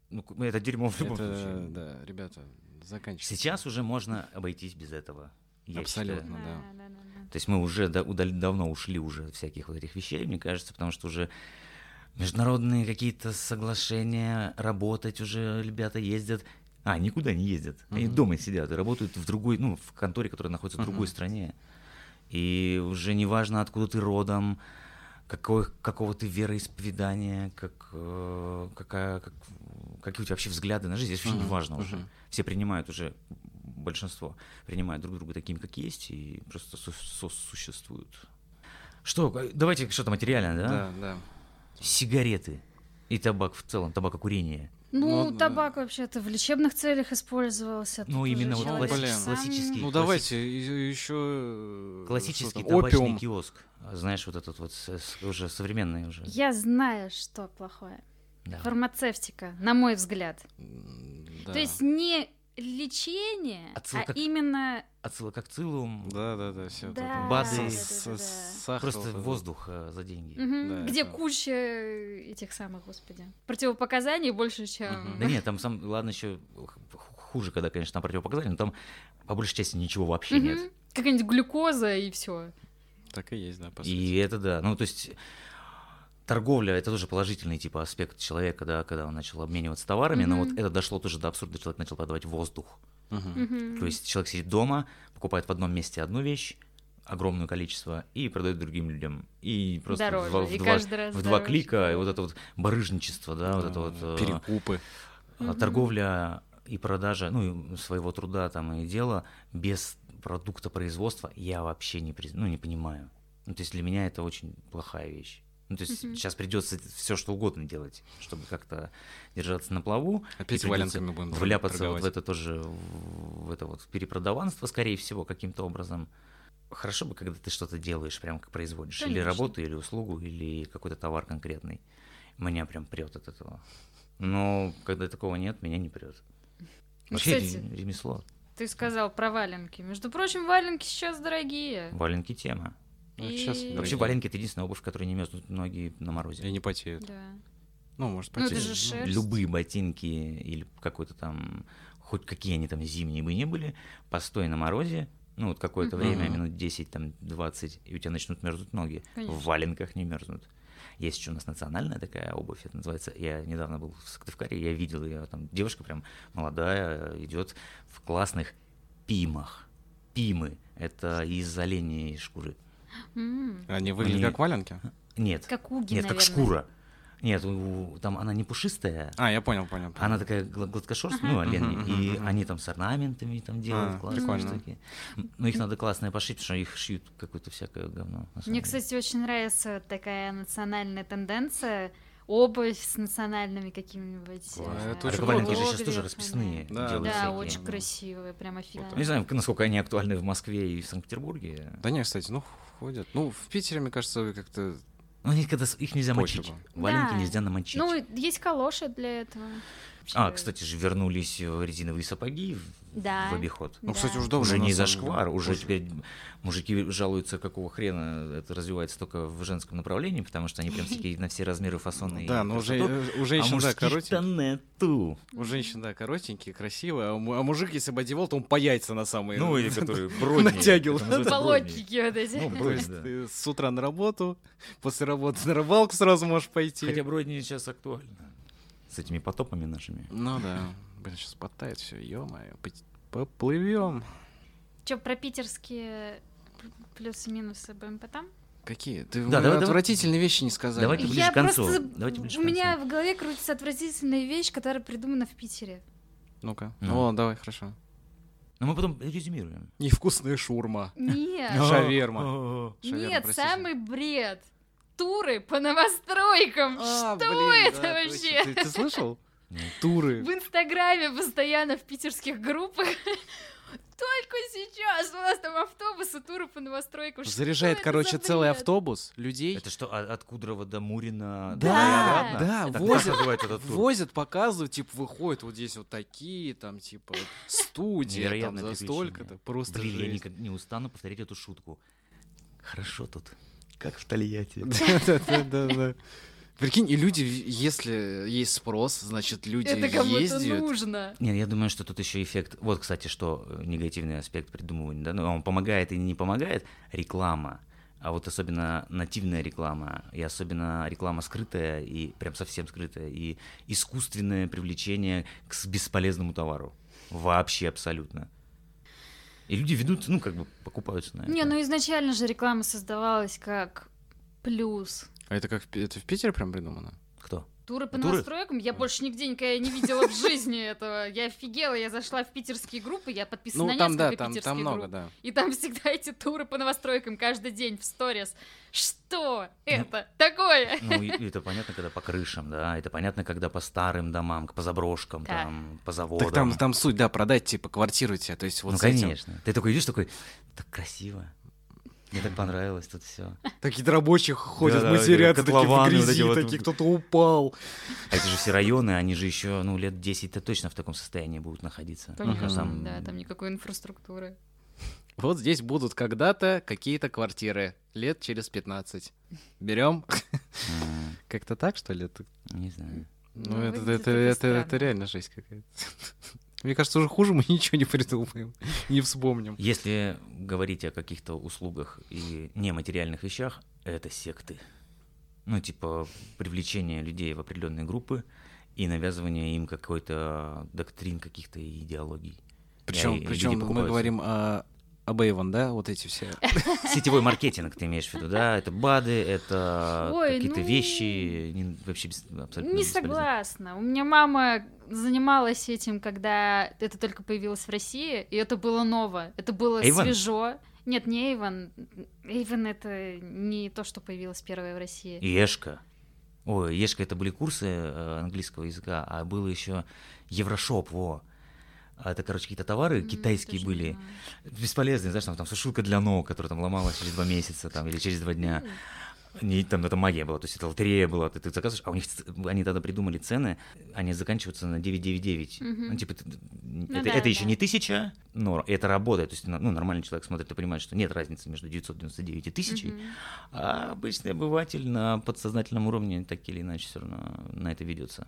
Ну, это дерьмо в любом Это, случае. да, ребята, заканчивайте. Сейчас уже можно обойтись без этого. Абсолютно. да. да, да, да. То есть мы уже да- удали- давно ушли уже от всяких вот этих вещей, мне кажется, потому что уже международные какие-то соглашения, работать уже ребята ездят. А, никуда не ездят. Они Мгм. дома сидят и работают в другой, ну, в конторе, которая находится в другой Мгм. стране. И уже не важно, откуда ты родом, какой, какого ты вероисповедания, как, э, какая, как, какие у тебя вообще взгляды на жизнь, здесь вообще не Мгм, важно уже. Все принимают уже, большинство принимают друг друга такими, как есть, и просто со- сосуществуют. Что, э, давайте что-то материальное, да? Да, да. Сигареты и табак в целом, табакокурение. Ну, Ну, да. табак вообще-то в лечебных целях использовался. Ну, именно вот человек класс- сам- классический. Ну, давайте еще... Классический табачный опиум. киоск. Знаешь, вот этот вот уже современный уже. Я знаю, что плохое. Да. Фармацевтика, на мой взгляд. Да. То есть не лечение, Отсылка а к- именно Ацилококцилум, Да, да, да, все. Да, Бады. да, да, С- да, да. сахар просто этот. воздух э, за деньги. мгм, Да, где это- куча этих самых, господи, противопоказаний больше, чем... Мгм. Да нет, там сам, ладно, еще хуже, когда, конечно, там противопоказания, но там по большей части ничего вообще Мгм. нет. Какая-нибудь глюкоза и все. Так и есть, да, по сути. И это да, ну то есть торговля это тоже положительный типа аспект человека, да, когда он начал обмениваться товарами, но вот это дошло тоже до абсурда, человек начал продавать воздух. Мгм. То есть человек сидит дома, покупает в одном месте одну вещь, огромное количество, и продает другим людям. И просто в Дороже, два, в и два- каждый раз в два клика, и вот это вот барыжничество, да, вот это вот э, Перекупы. Мгм. торговля и продажа, ну, своего труда там и дела без продукта производства я вообще не, ну, не понимаю. Ну, то есть для меня это очень плохая вещь. Ну, то есть Мгм. сейчас придется все что угодно делать, чтобы как-то держаться на плаву. Опять валенками будем вляпаться вот в это тоже, в это вот перепродаванство, скорее всего, каким-то образом. Хорошо бы, когда ты что-то делаешь, прям как производишь. Или Конечно. работу, или услугу, или какой-то товар конкретный. Меня прям прет от этого. Но когда такого нет, меня не прет. Ну, Вообще кстати, ре- ремесло. Ты сказал про валенки. Между прочим, валенки сейчас дорогие. Валенки тема. Ну, И- сейчас Вообще валенки это единственная обувь, которая не мерзнут ноги на морозе. И не потеют. Да. Ну, может, Ну, это потеют. же шерсть. любые ботинки или какой-то там, хоть какие они там зимние бы не были, постой на морозе, ну вот какое-то Мгм. время, минут 10, там 20, и у тебя начнут мерзнуть ноги. Конечно. В валенках не мерзнут. Есть еще у нас национальная такая обувь, это называется, я недавно был в Сыктывкаре, я видел ее, там девушка прям молодая, идет в классных пимах. Пимы, это из оленей шкуры. Они выглядят Они- как валенки? Нет, Как уги, нет, как шкура. Нет, у- там она не пушистая, А, я понял, понял. понял. Она такая гла- гладкошерстная, ну, оленьи, Мгм, и мгм, мгм. они там с орнаментами там делают А, классные прикольно. штуки. Но их надо классно пошить, потому что их шьют какое-то всякое говно. Мне, деле. кстати, очень нравится такая национальная тенденция. Обувь с национальными какими-нибудь. Класс. э, Это А очень валенки же круто. сейчас тоже расписные Да, делают Да, всякие. очень да. красивые, прям офигенно. Не знаю, насколько они актуальны в Москве и в Санкт-Петербурге. Да не, кстати, ну, ходят. Ну, в Питере, мне кажется, как-то... Но они когда их нельзя Пофигу. мочить. Валенки Да. нельзя намочить. Ну, есть калоши для этого. а, кстати же, вернулись резиновые сапоги в- Да. в обиход. Ну, кстати, Да. уже давно. уже не за самом деле. шквар, уже теперь мужики жалуются, какого хрена это развивается только в женском направлении, потому что они прям всякие на все размеры, фасоны. и Да, но уже, у а женщин, да, мужских-то коротенькие. нету. У женщин, да, коротенькие, красивые, а, а мужик, если бы одевал, то он по яйца на самые... Ну, или (laughs) которые бродни. Натягивал. Полотники вот эти. Ну, бродни, да. ты с утра на работу, после работы на рыбалку сразу можешь пойти. Хотя бродни сейчас актуально. С этими потопами нашими. Ну да. Блин, сейчас потает все, ё-моё. Поплывем. Че, про питерские плюсы-минусы будем потом? Какие? Ты Да, давай, давай. отвратительные вещи не сказали. Давайте ближе Я к концу. просто... Давайте ближе У к меня в голове крутится отвратительная вещь, которая придумана в Питере. Ну-ка. Ну. О, давай, хорошо. Но мы потом резюмируем. Невкусная шурма. Нет, (laughs) Шаверма. Шаверма, нет, простите. самый бред. Туры по новостройкам. А, Что блин, это да, вообще? ты слышал? Туры. В Инстаграме постоянно в питерских группах. (laughs) Только сейчас у нас там автобусы, туры по новостройкам. Заряжает, короче, целый автобус людей. Это что, а- от Кудрова до Мурина? Да, да, Так возят-? Возят, показывают, типа, выходят вот здесь вот такие, там, типа, студия, там, за столько-то. Просто Блин, я не устану повторить эту шутку. Хорошо тут. Как в Тольятти. (laughs) Да-да-да. Прикинь, и люди, если есть спрос, значит, люди Это кому-то ездят. нужно. Не, я думаю, что тут еще эффект. Вот, кстати, что э, негативный аспект придумывания, да, ну, он помогает и не помогает. Реклама. А вот особенно нативная реклама, и особенно реклама скрытая, и прям совсем скрытая, и искусственное привлечение к бесполезному товару. Вообще абсолютно. И люди ведут, ну, как бы покупаются на это. Не, ну изначально же реклама создавалась как плюс. А это как это в Питере прям придумано? Кто? Туры по Туры? новостройкам? Я больше нигде никогда не видела в жизни этого. Я офигела, я зашла в питерские группы, я подписана Ну, на там, да, несколько там, питерских там много, групп. да. И там всегда эти туры по новостройкам каждый день в сторис. Что Ну, это такое? Ну, и- и это понятно, когда по крышам, да, это понятно, когда по старым домам, по заброшкам, Да. там, по заводам. Так там, там суть, да, продать, типа, квартиру тебе, то есть вот ну, с этим. конечно. Ты такой идешь, такой, так красиво. Мне так понравилось тут все. Такие рабочих ходят, матерятся, такие в грязи, эти такие, кто-то упал. А это же все районы, они же еще, ну, лет 10-то точно в таком состоянии будут находиться. Конечно, да, там никакой инфраструктуры. Вот здесь будут когда-то какие-то квартиры, лет через 15. Берем? Как-то так, что ли? Не знаю. Ну, Ну, это, это, это это, реально жесть какая-то. Мне кажется, уже хуже мы (laughs) ничего не придумаем, (laughs) не вспомним. Если говорить о каких-то услугах и нематериальных вещах, это секты. Ну, типа привлечение людей в определенные группы и навязывание им какой-то доктрин, каких-то идеологий. Причем, и причем мы говорим о, об Avon, да, вот эти все. (laughs) Сетевой маркетинг, ты имеешь в виду, да? Это БАДы, это Ой, какие-то ну, вещи, не- вообще абсолютно Не согласна. У меня мама занималась этим, когда это только появилось в России, и это было ново. Это было Эйвен? свежо. Нет, не Эйвен. Эйвен это не то, что появилось первое в России. Ешка. Ой, Ешка это были курсы э, английского языка, а было еще Еврошоп, во. А Это, короче, какие-то товары М, китайские были, знаю. бесполезные, знаешь, там, там сушилка для ног, которая там ломалась через два месяца там, или через два дня. Не, там это магия была, то есть это лотерея была, ты, ты заказываешь, а у них они тогда придумали цены, они заканчиваются на 999. Мгм. Ну, типа, ты- это, да, это еще да. не тысяча, но это работает. То есть, ну, нормальный человек смотрит и понимает, что нет разницы между 999 и тысячей. Мгм. А обычный обыватель на подсознательном уровне так или иначе все равно на это ведется.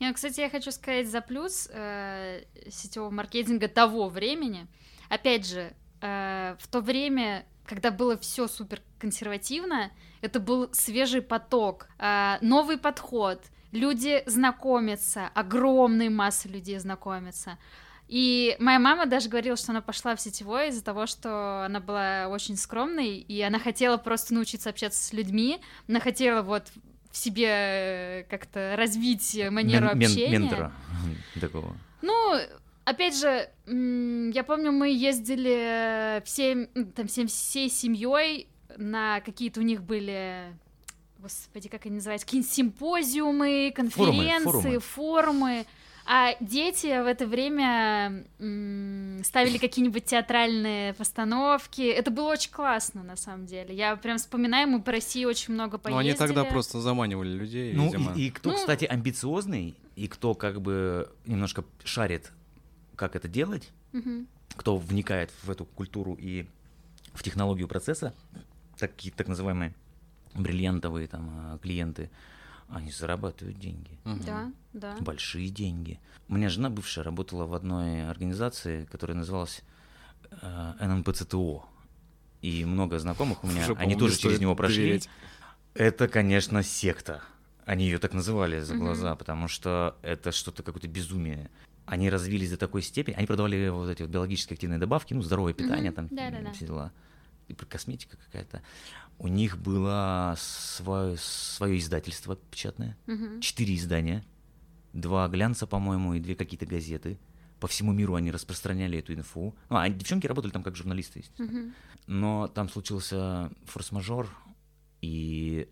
Не, ну, кстати, я хочу сказать за плюс э, сетевого маркетинга того времени. Опять же, э, в то время, когда было все супер консервативно, это был свежий поток, э, новый подход. Люди знакомятся, огромные массы людей знакомятся. И моя мама даже говорила, что она пошла в сетевой из-за того, что она была очень скромной, и она хотела просто научиться общаться с людьми, она хотела вот в себе э, как-то развить манеру Мен- мен- общения. ментора (laughs) такого. Ну, опять же, я помню, мы ездили всем, м, там, всем, всей семьей на какие-то у них были, господи, как они называются, какие-нибудь симпозиумы, конференции, форумы. форумы. А дети в это время ставили какие-нибудь театральные постановки. Это было очень классно, на самом деле. Я прям вспоминаю, мы по России очень много Ну, поездили. они тогда просто заманивали людей, Ну, видимо. и, и кто, Ну- кстати, амбициозный, и кто как бы немножко шарит, как это делать, Мгм. кто вникает в эту культуру и в технологию процесса, такие так называемые бриллиантовые там а, клиенты, они зарабатывают деньги. Мгм. Да, да. Большие деньги. У меня жена бывшая работала в одной организации, которая называлась э, ННПЦТО. И много знакомых у меня, Уже, они тоже через него прошли. доверять. Это, конечно, секта. Они ее так называли за глаза, потому что это что-то какое-то безумие. Они развились до такой степени, они продавали вот эти вот биологически активные добавки, ну, здоровое питание, Мгм. там Да-да-да. все дела. И косметика какая-то. У них было свое, свое издательство печатное, Мгм. четыре издания, два глянца, по-моему, и две какие-то газеты. По всему миру они распространяли эту инфу. Ну, а девчонки работали там как журналисты, естественно. Мгм. Но там случился форс-мажор, и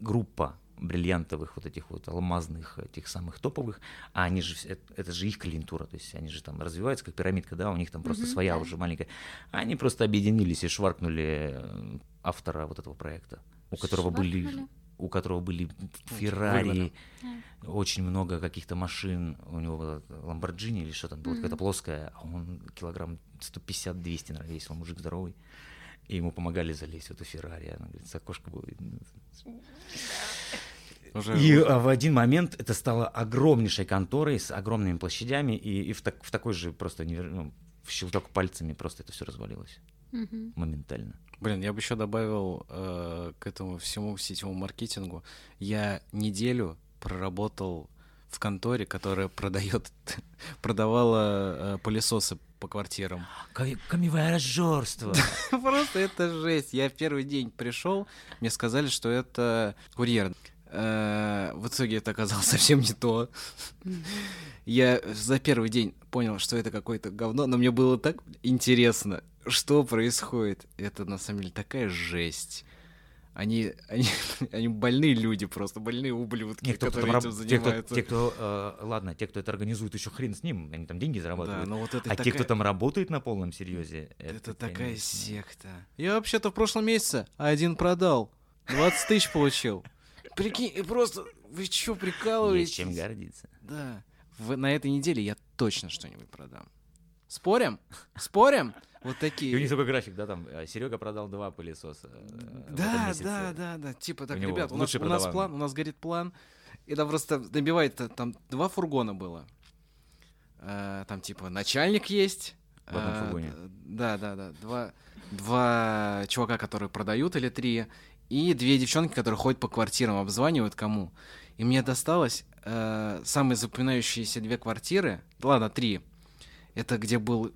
группа бриллиантовых вот этих вот алмазных, этих самых топовых, а они же, это, это же их клиентура, то есть они же там развиваются как пирамидка, да, у них там просто Мгм, своя да. уже маленькая. Они просто объединились и шваркнули э, автора вот этого проекта, у которого были Шваркнули? У которого были. Феррари, очень много каких-то машин, у него была Ламборджини или что там, была какая-то плоская, а он килограмм 150-200, наверное, весил, мужик здоровый. И ему помогали залезть в эту Феррари. Она говорит, с окошка было видно. Уже- И уже- а, в один момент это стало огромнейшей конторой с огромными площадями, и, и в, так- в такой же просто невер- ну, в щелчок пальцами просто это все развалилось Мгм. моментально. Блин, я бы еще добавил э, к этому всему сетевому маркетингу. Я неделю проработал в конторе, которая продает, (laughs) продавала э, пылесосы по квартирам. Камевое разжорство. (laughs) Просто это жесть. Я в первый день пришел, мне сказали, что это курьер. Э, В итоге это оказалось (laughs) совсем не то. Я за первый день понял, что это какое-то говно, но мне было так интересно, что происходит. Это на самом деле такая жесть. Они, они, (laughs) они больные люди просто, больные ублюдки, Нет, кто, кто которые там этим раб- те, кто, занимаются. те, кто, э, ладно, те, кто это организует, еще хрен с ним, они там деньги Да, зарабатывают. но вот это а те, кто такая- там работает на полном серьезе, это, Это такая конечно, секта. Я вообще-то в прошлом месяце один продал. 20 тысяч получил. Прикинь, и просто вы чё, прикалываетесь? Есть чем гордиться. Да. В- на этой неделе я точно что-нибудь продам. Спорим? Спорим? Вот И у них такие. такой график, да, там, Серега продал два пылесоса. э, Да, да, да, да. Типа так, У ребят, у нас, у план, у нас горит план. И там просто набивает, э, там два фургона было. Э, Там типа начальник есть. В одном э, фургоне. Да, да, да. Два, два чувака, которые продают, или три. И две девчонки, которые ходят по квартирам, обзванивают кому. И мне досталось э, самые запоминающиеся две квартиры. Ладно, три. Это где был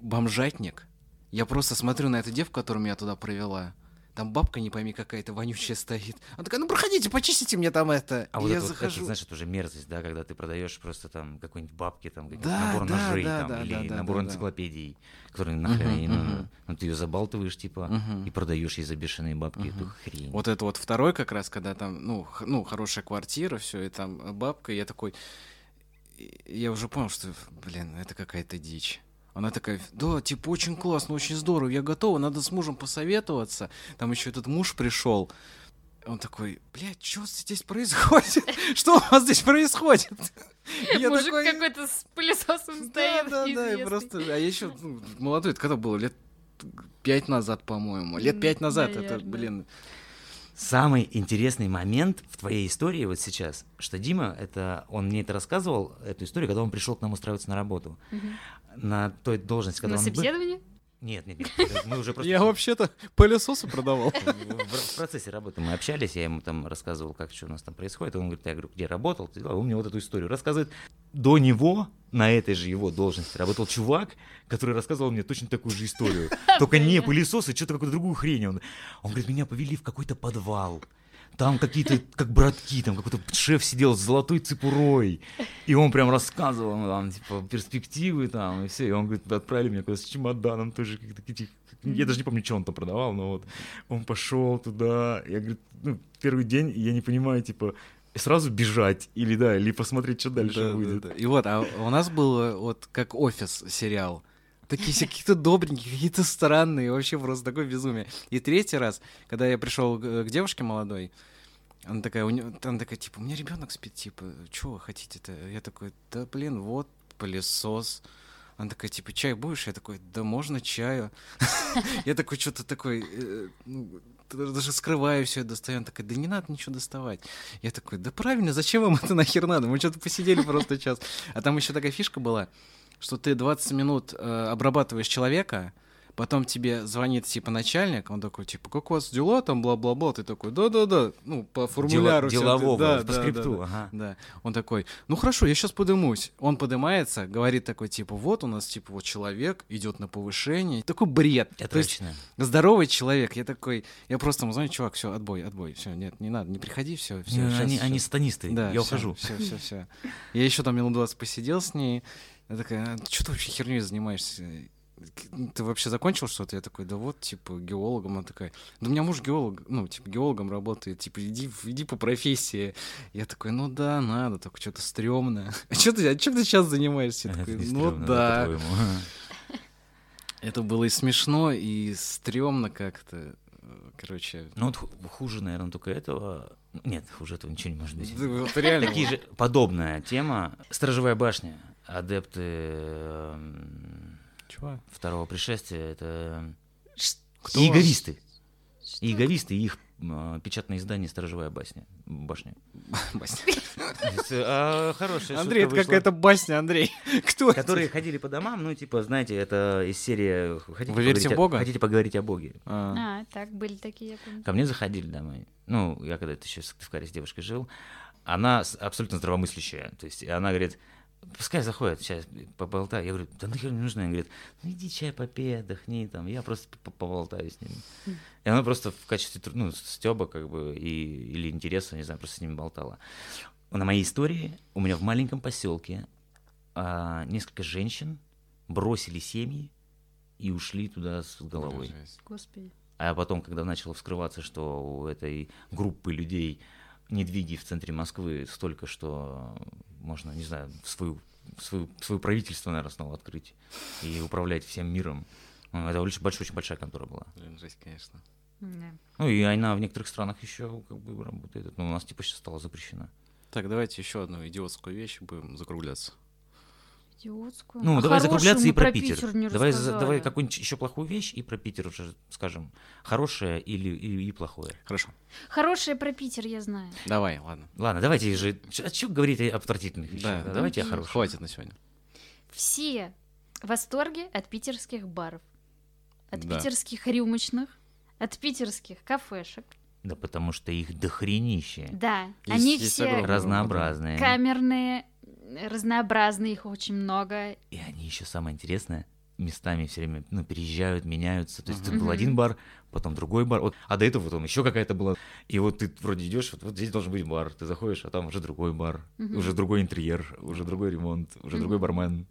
бомжатник. Я просто смотрю на эту девку, которую меня туда провела. там бабка не пойми какая-то вонючая стоит. Она такая, ну проходите, почистите мне там это. А И вот я это, захожу. это, знаешь, это уже мерзость, да, когда ты продаешь просто там какой-нибудь бабки, там, какой-нибудь Да, набор да, ножей, да, там, да, или да, да, набор да, да. энциклопедий, которые нахрен не Мгм, нужны. мгм. Ну, ты ее забалтываешь, типа, Мгм. и продаешь ей за бешеные бабки эту Мгм. хрень. Вот это вот второй как раз, когда там, ну, ну хорошая квартира, все, и там бабка, и я такой, я уже понял, что, блин, это какая-то дичь. Она такая, да, типа, очень классно, очень здорово, я готова, надо с мужем посоветоваться. Там еще этот муж пришел. Он такой, блядь, что здесь происходит? (laughs) Что у вас здесь происходит? Я Мужик такой, какой-то с пылесосом Да, стоит. да, да, и неизвестный. просто, а я еще молодой, это когда было, лет пять назад, по-моему. Лет пять назад, это, наверное. блин, Самый интересный момент в твоей истории вот сейчас, что Дима, это он мне это рассказывал, эту историю, когда он пришел к нам устраиваться на работу. Мгм. На той должности, На когда он был. Нет, нет, нет, мы уже просто... я вообще-то пылесосы продавал. В, процессе работы мы общались, я ему там рассказывал, как что у нас там происходит. Он говорит, я говорю, где работал? Ты дела?» Он мне вот эту историю рассказывает. До него на этой же его должности работал чувак, который рассказывал мне точно такую же историю. (laughs) Только не пылесос, и что-то какую-то другую хрень. Он, он говорит, меня повели в какой-то подвал. Там какие-то, как братки, там какой-то шеф сидел с золотой цепурой. И он прям рассказывал, ну, там, типа, перспективы там, и все. И он говорит, отправили меня куда-то с чемоданом тоже. каких-то Я даже не помню, что он там продавал, но вот он пошел туда. Я говорю, ну, первый день, я не понимаю, типа, сразу бежать или да, или посмотреть, что дальше Да, да, будет. да. И вот, а у нас был вот как офис сериал. Такие все какие-то добренькие, какие-то странные, вообще просто такое безумие. И третий раз, когда я пришел к девушке молодой, она такая, у неё- она такая, типа, у меня ребенок спит, типа, что вы хотите-то? Я такой, да блин, вот пылесос. Она такая, типа, чай будешь? Я такой, да можно чаю. (laughs) Я такой, что-то такой, э, ну, даже скрываю все, достаю. Она такая, да не надо ничего доставать. Я такой, да правильно, зачем вам это нахер надо? Мы что-то посидели просто час. А там еще такая фишка была, что ты 20 минут э, обрабатываешь человека, потом тебе звонит типа начальник, он такой, типа, как у вас дела там, бла-бла-бла, ты такой, да-да-да, ну, по формуляру. всё, ты- делового, да, по да, да, скрипту, да. ага. Да. Он такой, ну хорошо, я сейчас подымусь. Он подымается, говорит такой, типа, вот у нас, типа, вот человек идет на повышение. Такой бред. То есть Отлично. здоровый человек. Я такой, я просто ему звоню, чувак, все, отбой, отбой, все, нет, не надо, не приходи, все, все. Они, они сатанисты, я ухожу. Все, все, все. Я еще там минут 20 посидел с ней. Я такая, что ты вообще херней занимаешься? Ты вообще закончил что-то? Я такой, да вот, типа, геологом. Она такая, да у меня муж геолог, ну, типа, геологом работает, типа, иди, иди по профессии. Я такой, ну да, надо, только что-то стрёмно. (laughs) А что ты, а чем ты сейчас занимаешься? Я Это такой, ну да. (laughs) Это было и смешно, и стрёмно как-то. Короче, Ну вот ху- хуже, наверное, только этого. Нет, хуже этого ничего не может быть. да вот реально. Такие же подобная тема. Сторожевая башня. Адепты эм, Чего? второго пришествия. Это Кто? иеговисты. Иеговисты и их э, печатное издание «Сторожевая басня». башня. (laughs) А, Хорошая Андрей, это какая-то басня, Андрей. (laughs) Кто? Которые ходили по домам, ну, типа, знаете, это из серии «Хотите Вы верите поговорить в о- Бога? Хотите поговорить о Боге? А, А, так, были такие. Ко мне заходили домой. Ну, я когда это еще в Сыктывкаре с девушкой жил, она абсолютно здравомыслящая. То есть она говорит, пускай заходит, сейчас поболтай. Я говорю, да нахер не нужно. Она говорит, ну иди чай попей, отдохни там. Я просто поболтаю с ними. И она просто в качестве ну, стеба как бы и, или интереса, не знаю, просто с ними болтала. На моей истории у меня в маленьком поселке а, несколько женщин бросили семьи и ушли туда с головой. Господи. А потом, когда начало вскрываться, что у этой группы людей недвиги в центре Москвы столько, что можно, не знаю, свою, свою, свое правительство, наверное, снова открыть и управлять всем миром. Ну, Это очень большая, очень большая контора была. Жесть, конечно. Да. Ну и она в некоторых странах еще как бы работает. Но у нас типа сейчас стала запрещена. Так, давайте еще одну идиотскую вещь будем закругляться. Идиотскую. Ну, А давай закругляться и про про Питер. не давай, за- давай какую-нибудь еще плохую вещь и про Питер уже скажем. Хорошее или и, и плохое. Хорошо. Хорошее про Питер я знаю. Давай, ладно. Ладно, давайте же. А что говорить о отвратительных вещах? Да, да? Давайте о да. хороших. Хватит на сегодня. Все в восторге от питерских баров, от Да. питерских рюмочных, от питерских кафешек. Да потому что их дохренище. Да, Есть- они есть все огромное. Разнообразные. камерные, разнообразные, их очень много. И они еще самое интересное, местами все время ну, переезжают, меняются. То есть тут был один бар, потом другой бар, вот, а до этого потом еще какая-то была. И вот ты вроде идешь, вот, вот здесь должен быть бар, ты заходишь, а там уже другой бар, Мгм. уже другой интерьер, уже другой ремонт, уже другой бармен.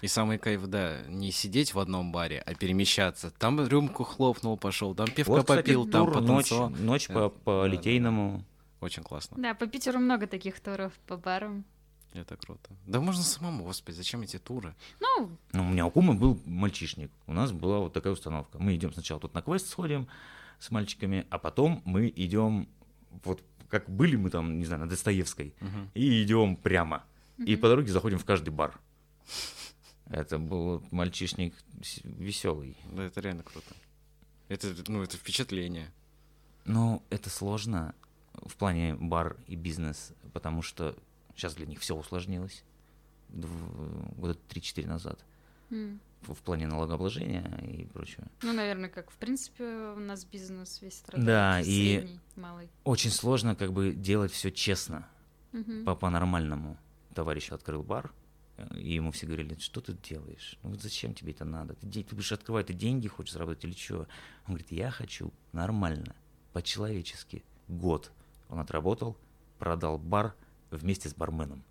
И самый кайф, да, не сидеть в одном баре, а перемещаться. Там рюмку хлопнул, пошел, там пивка Вот, кстати, попил, там тур, ночь, потанцевал. ночь Да, по, по да, Литейному. Очень классно. Да, по Питеру много таких туров по барам. Это круто. Да можно самому, господи, зачем эти туры? Ну, Ну, у меня у Кумы был мальчишник. У нас была вот такая установка. Мы идем сначала тут на квест сходим с мальчиками, а потом мы идем, вот как были мы там, не знаю, на Достоевской, Мгм. и идем прямо. И Мгм. по дороге заходим в каждый бар. Это был мальчишник веселый. Да, это реально круто. Это, ну, это впечатление. Но это сложно в плане бар и бизнес, потому что сейчас для них все усложнилось. Года 3-4 назад. м. В в плане налогообложения и прочего. ну, наверное, как в принципе у нас бизнес весь страдает. Да, и- Средний, малый. Очень сложно как бы делать все честно. Мгм. по- по-нормальному. Товарищ открыл бар, и ему все говорили, что ты делаешь? Ну вот зачем тебе это надо? Ты, ты будешь открывать, ты деньги хочешь заработать или что? Он говорит, я хочу нормально, по-человечески. Год он отработал, продал бар вместе с барменом.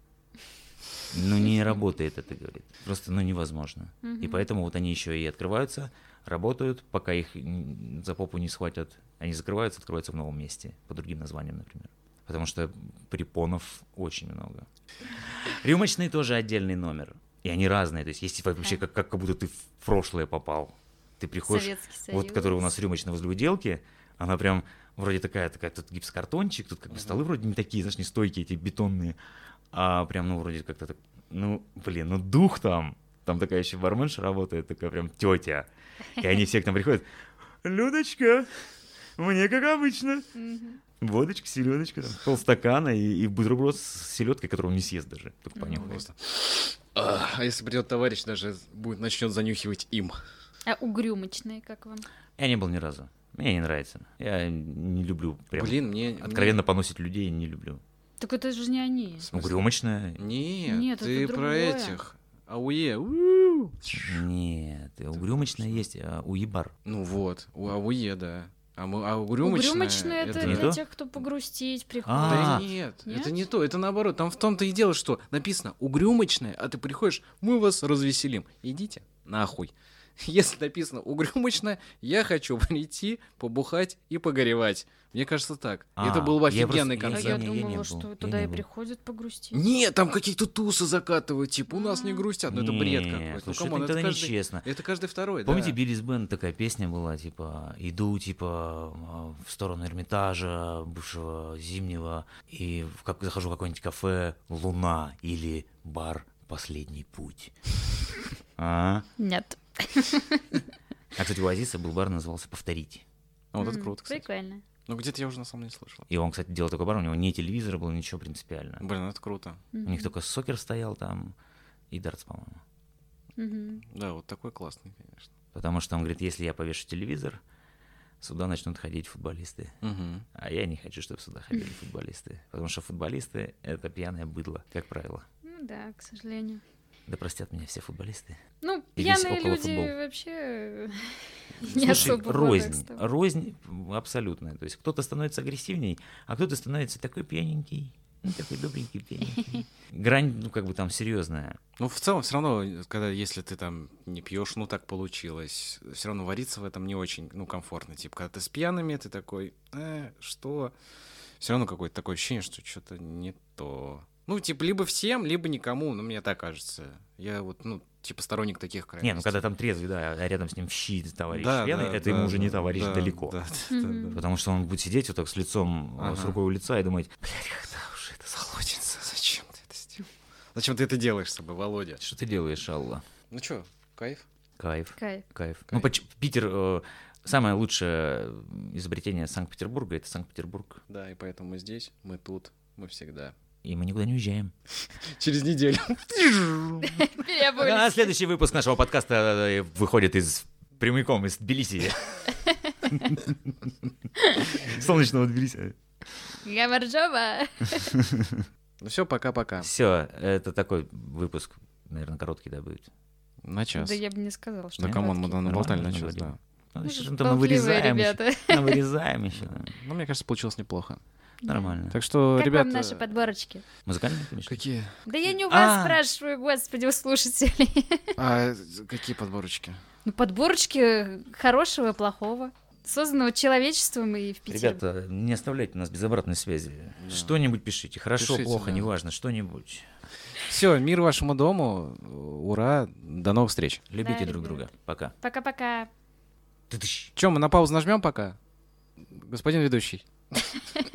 Ну не работает это, говорит. Просто, ну невозможно. И Мгм. поэтому вот они еще и открываются, работают, пока их за попу не схватят. Они закрываются, открываются в новом месте, по другим названиям, например. Потому что препонов очень много. Рюмочный тоже отдельный номер. И они разные. То есть есть вообще как, как, как будто ты в прошлое попал. Ты приходишь, Советский Союз. вот который у нас рюмочная возле уделки, она прям вроде такая, такая, тут гипсокартончик, тут как бы столы вроде не такие, знаешь, не стойкие, эти бетонные, а прям, ну, вроде как-то так, ну, блин, ну, дух там, там такая еще барменша работает, такая прям тетя, и они все к нам приходят, Людочка, мне как обычно, водочка, селедочка, там, полстакана и, и бутерброд с селедкой, которую он не съест даже, только понюхает. Просто. А а если придет товарищ, даже будет начнет занюхивать им. А угрюмочные, как вам? Я не был ни разу, мне не нравится, я не люблю прям Блин, мне... откровенно поносить людей, не люблю. Так это же не они. Угрюмочная? Нет, Нет, ты это про этих. Ауе. Нет, угрюмочная есть, а уебар. Ну вот, у ауе, да. А, мы, а угрюмочная... Угрюмочные это, Не для то? тех, кто погрустить приходит. А. Да нет, Нет? это не то, это наоборот. Там в том-то и дело, что написано угрюмочная, а ты приходишь, мы вас развеселим. Идите нахуй. (laughs) Если написано угрюмочная, я хочу (laughs) прийти, побухать и погоревать. Мне кажется так. И это А, был я офигенный просто- А концерт. я я не думала, был, что я туда не и был. приходят погрустить. Нет, там какие-то тусы закатывают, типа, у нас не грустят. Ну это бред какой-то. Ну слушай, come on, это это каждый... нечестно. Это каждый второй, Помните, да. Billy's Band такая песня была, типа, иду, типа, а, в сторону Эрмитажа, бывшего Зимнего, и в как, захожу в какое-нибудь кафе «Луна» или бар «Последний путь». (laughs) А? Нет. А, кстати, у Азиса был бар, назывался «Повторить». А вот это круто, кстати. Прикольно. Ну где-то я уже на самом деле слышал. И он, кстати, делал такой бар, у него не телевизор был, ничего принципиально. Блин, это круто. У них только сокер стоял там и дартс, по-моему. Да, вот такой классный, конечно. Потому что он говорит, если я повешу телевизор, сюда начнут ходить футболисты. А я не хочу, чтобы сюда ходили (laughs) футболисты. Потому что футболисты — это пьяное быдло, как правило. Ну да, к сожалению. Да простят меня все футболисты. Ну, И пьяные люди околофутбол. вообще (laughs) не Слушай, особо рознь, рознь абсолютная. То есть кто-то становится агрессивней, а кто-то становится такой пьяненький, ну, такой добренький, пьяненький. (laughs) Грань, ну, как бы там серьезная. Ну, в целом, все равно, когда если ты там не пьешь, ну так получилось, все равно вариться в этом не очень, ну, комфортно. Типа, когда ты с пьяными, ты такой, э, что? Все равно какое-то такое ощущение, что что-то не то. Ну, типа, либо всем, либо никому, ну, мне так кажется. Я вот, ну, типа, сторонник таких крайностей. Не, ну когда там трезвый, да, а рядом с ним в щи товарищ Да, пьяный, да, это да, ему уже не да, товарищ да, далеко. да, да, да. Потому что он будет сидеть вот так с лицом, с Ага. рукой у лица и думать, блядь, когда уже это? Захочется, зачем ты это сделал? Зачем ты это делаешь с собой, Володя? Что ты делаешь, Алла? Ну что, кайф? Кайф, Кайф. кайф. Ну, Питер, э, самое лучшее изобретение Санкт-Петербурга — это Санкт-Петербург. Да, и поэтому мы здесь, мы тут, мы всегда. И мы никуда не уезжаем. Через неделю. (laughs) А следующий выпуск нашего подкаста э, выходит из прямиком из Тбилиси. (laughs) Солнечного Тбилиси. Гамарджоба. Ну все, пока-пока. Все, это такой выпуск, наверное, короткий, да, будет. На час. Да я бы не сказала, что Да come on, мы наболтали на час, да. Ну, Мы еще же там там болтливые вырезаем еще. Там (laughs) вырезаем еще. Ну, мне кажется, получилось неплохо. Нормально. Так что, Как ребята... вам наши подборочки? Музыкальные, конечно. Какие? Да я не у А. вас спрашиваю, господи, у слушателей. (laughs) А, какие подборочки? Ну, подборочки хорошего и плохого. Созданного человечеством и в Питере. Ребята, не оставляйте нас без обратной связи. Что-нибудь пишите. Хорошо, Пишите, плохо, да. неважно, что-нибудь. Все, мир вашему дому. Ура. До новых встреч. Любите Да, друг ребят. друга. Пока. Пока-пока. Чем, мы на паузу нажмем пока? Господин ведущий. (laughs)